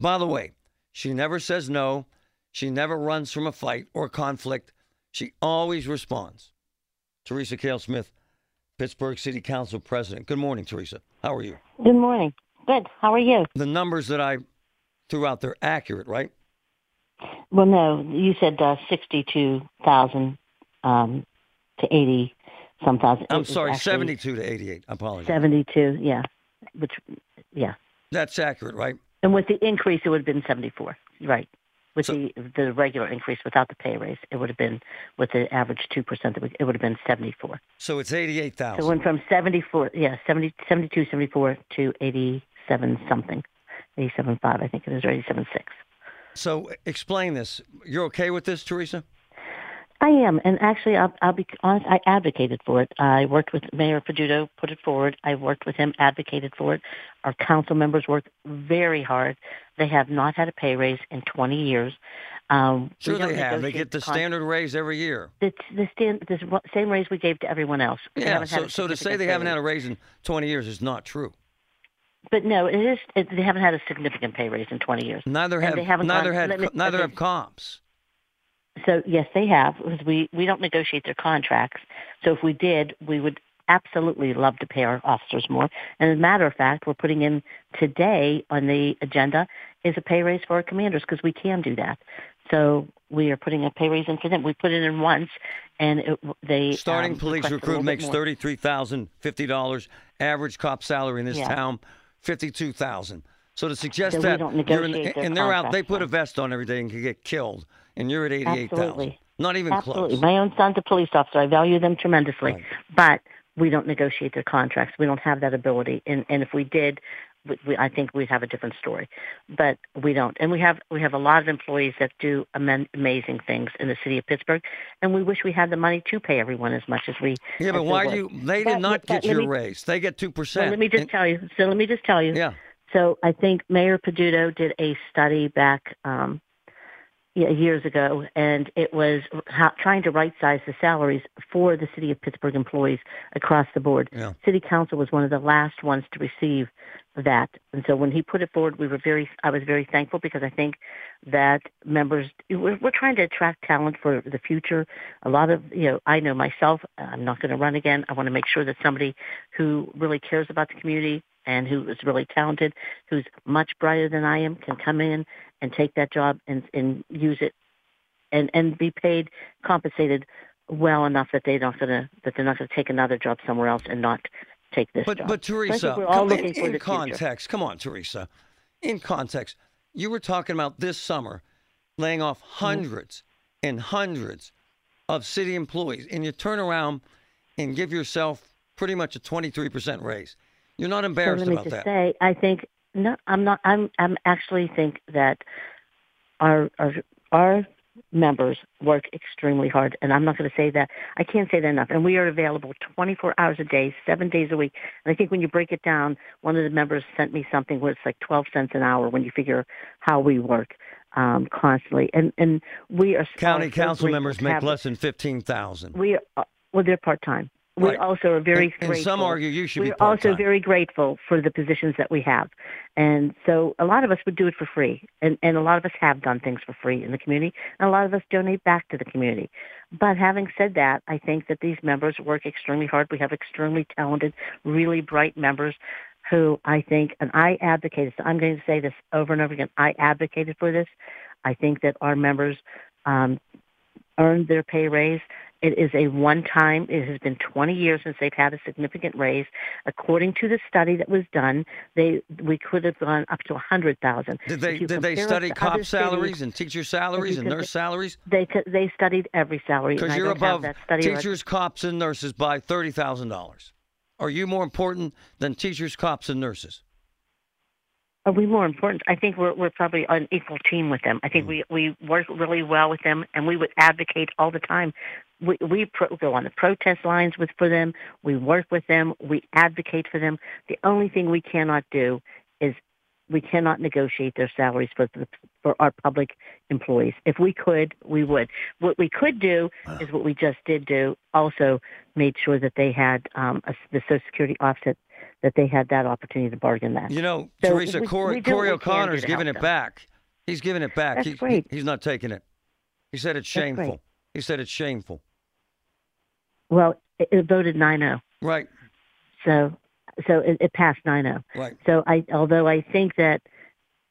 By the way, she never says no. She never runs from a fight or conflict. She always responds. Theresa Kail-Smith, Pittsburgh City Council President. Good morning, Theresa. How are you? Good morning. Good. How are you? The numbers that I threw out, they're accurate, right? Well, no, you said uh, 62,000 um, to 80 some thousand. I'm sorry, actually 72 to 88. I apologize. 72, yeah. Which, yeah. That's accurate, right? And with the increase, it would have been 74. Right. With So- the the regular increase without the pay raise, it would have been with the average two percent. It would have been 74. So it's So 88,000. it went from 74, yeah, 70, 72, 74 to 87 something, 87.5, I think it is, or 87.6. So explain this. You're okay with this, Theresa? I am, and actually, I'll, I'll be honest. I advocated for it. I worked with Mayor Peduto, put it forward. I worked with him, advocated for it. Our council members worked very hard. They have not had a pay raise in 20 years. Um, Sure they have. They get the con- standard raise every year. The, the stand, the same raise we gave to everyone else. Yeah, so, so to say they haven't raise. had a raise in 20 years is not true. But no, it is. It, they haven't had a significant pay raise in 20 years. Neither have they haven't neither gone- had me- neither okay. have comps. So yes, they have because we we don't negotiate their contracts. So if we did, we would absolutely love to pay our officers more. And as a matter of fact, we're putting in today on the agenda is a pay raise for our commanders because we can do that. So we are putting a pay raise in for them. We put it in once, and it, they Starting um, police recruit makes thirty-three thousand fifty dollars. Average cop salary in this Yeah. town, fifty-two thousand. So to suggest that you're in, and they're out, they put a vest on every day and can get killed, and you're at eighty-eight thousand. Not even Absolutely. close. My own son's a police officer. I value them tremendously. Right. But we don't negotiate their contracts. We don't have that ability. And, and if we did, we, we, I think we'd have a different story. But we don't. And we have we have a lot of employees that do amen- amazing things in the city of Pittsburgh. And we wish we had the money to pay everyone as much as we. Yeah, but why do you? They But- did not but get let your me- raise. They get two percent. let me just tell you. So let me just tell you. Yeah. So I think Mayor Peduto did a study back um, years ago, and it was how, trying to right size the salaries for the city of Pittsburgh employees across the board. Yeah. City Council was one of the last ones to receive that, and so when he put it forward, we were very. I was very thankful because I think that members we're, we're trying to attract talent for the future. A lot of you know, I know myself. I'm not going to run again. I want to make sure that somebody who really cares about the community and who is really talented, who's much brighter than I am, can come in and take that job and and use it, and and be paid, compensated well enough that they're not gonna that they're not gonna take another job somewhere else and not take this But job. but So Theresa, we're all come- looking in, for in the future. context, come on, Theresa. In context, you were talking about this summer laying off Mm-hmm. hundreds and hundreds of city employees, and you turn around and give yourself pretty much a twenty-three percent raise. You're not So embarrassed let me about just that. say, I think no, I'm not. I'm I'm actually think that our our our members work extremely hard, and I'm not going to say that. I can't say that enough. And we are available 24 hours a day, seven days a week. And I think when you break it down, one of the members sent me something where it's like 12 cents an hour when you figure how we work um, constantly. And and we are County council members make less than fifteen thousand. We are, well, they're part time. We Right. also are very And- and some argue you should be We're also very grateful for the positions that we have, and so a lot of us would do it for free, and and a lot of us have done things for free in the community, and a lot of us donate back to the community. But having said that, I think that these members work extremely hard. We have extremely talented, really bright members who I think, and I advocated, so I'm going to say this over and over again, I advocated for this. I think that our members um, earned their pay raise. It is a one-time. It has been 20 years since they've had a significant raise. According to the study that was done, they we could have gone up to 100,000. Did they did they study cop salaries and teacher salaries and nurse salaries? They they studied every salary. Because you're above teachers, cops, and nurses by thirty thousand dollars. Are you more important than teachers, cops, and nurses? Are we more important? I think we're we're probably on equal team with them. I think mm. we we work really well with them, and we would advocate all the time. We we pro, go on the protest lines with for them. We work with them. We advocate for them. The only thing we cannot do is we cannot negotiate their salaries for the, for our public employees. If we could, we would. What we could do is what we just did do. Also, made sure that they had um, a, the Social Security offset that they had that opportunity to bargain that. You know, so Theresa, we, Corey, we Corey O'Connor's giving it them. back. He's giving it back. That's he's, great. He, he's not taking it. He said it's shameful. He said it's shameful. Well, it, it voted 9-0. Right. So, so it, it passed 9-0. Right. So I, although I think that,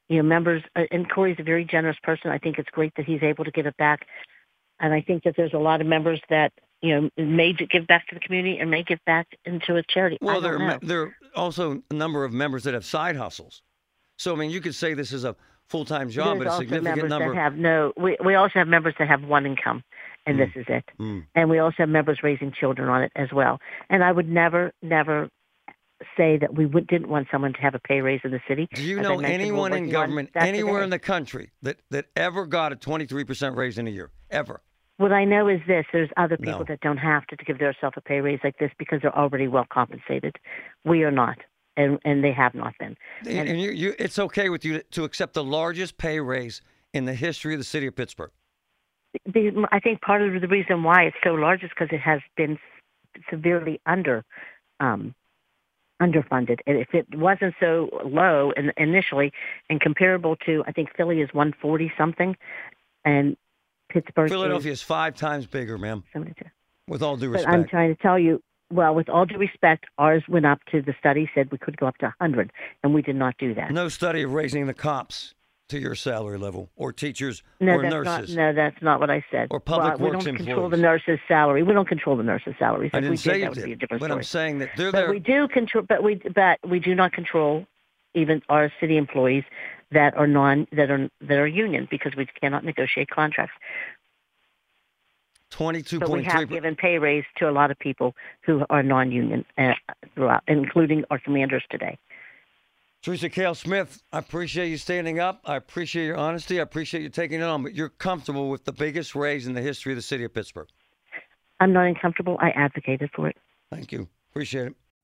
you know, members, uh, and Corey's a very generous person. I think it's great that he's able to give it back. And I think that there's a lot of members that you know, may give back to the community and may give back into a charity. Well, there are, there are also a number of members that have side hustles. So, I mean, you could say this is a full time job, There's but a significant number. That have no. We we also have members that have one income, and mm. this is it. Mm. And we also have members raising children on it as well. And I would never, never say that we would, didn't want someone to have a pay raise in the city. Do you know anyone in government, anywhere in the country, that, that ever got a 23% raise in a year? Ever? What I know is this: there's other people no. that don't have to, to give themselves a pay raise like this because they're already well compensated. We are not, and and they have not been. And, and you, you, it's okay with you to accept the largest pay raise in the history of the city of Pittsburgh. The, I think part of the reason why it's so large is because it has been severely under um, underfunded. And if it wasn't so low in, initially and comparable to, I think Philly is 140 something, and Pittsburgh. Philadelphia is, is five times bigger, ma'am. 72. With all due respect. But I'm trying to tell you, well, with all due respect, ours went up to the study said we could go up to 100, and we did not do that. No study of raising the cops to your salary level, or teachers, no, or nurses. Not, no, that's not what I said. Or public well, works We don't employees. control the nurses' salary. We don't control the nurses' salaries. I didn't we say did, that did, would be a different but story. I'm saying that they're but there. we do control. But we but we do not control even our city employees that are non that are that are union because we cannot negotiate contracts. Twenty-two but we have given pay raise to a lot of people who are non-union uh, throughout, including our commanders today. Theresa Kail-Smith, I appreciate you standing up. I appreciate your honesty. I appreciate you taking it on. But you're comfortable with the biggest raise in the history of the city of Pittsburgh. I'm not uncomfortable. I advocated for it. Thank you. Appreciate it.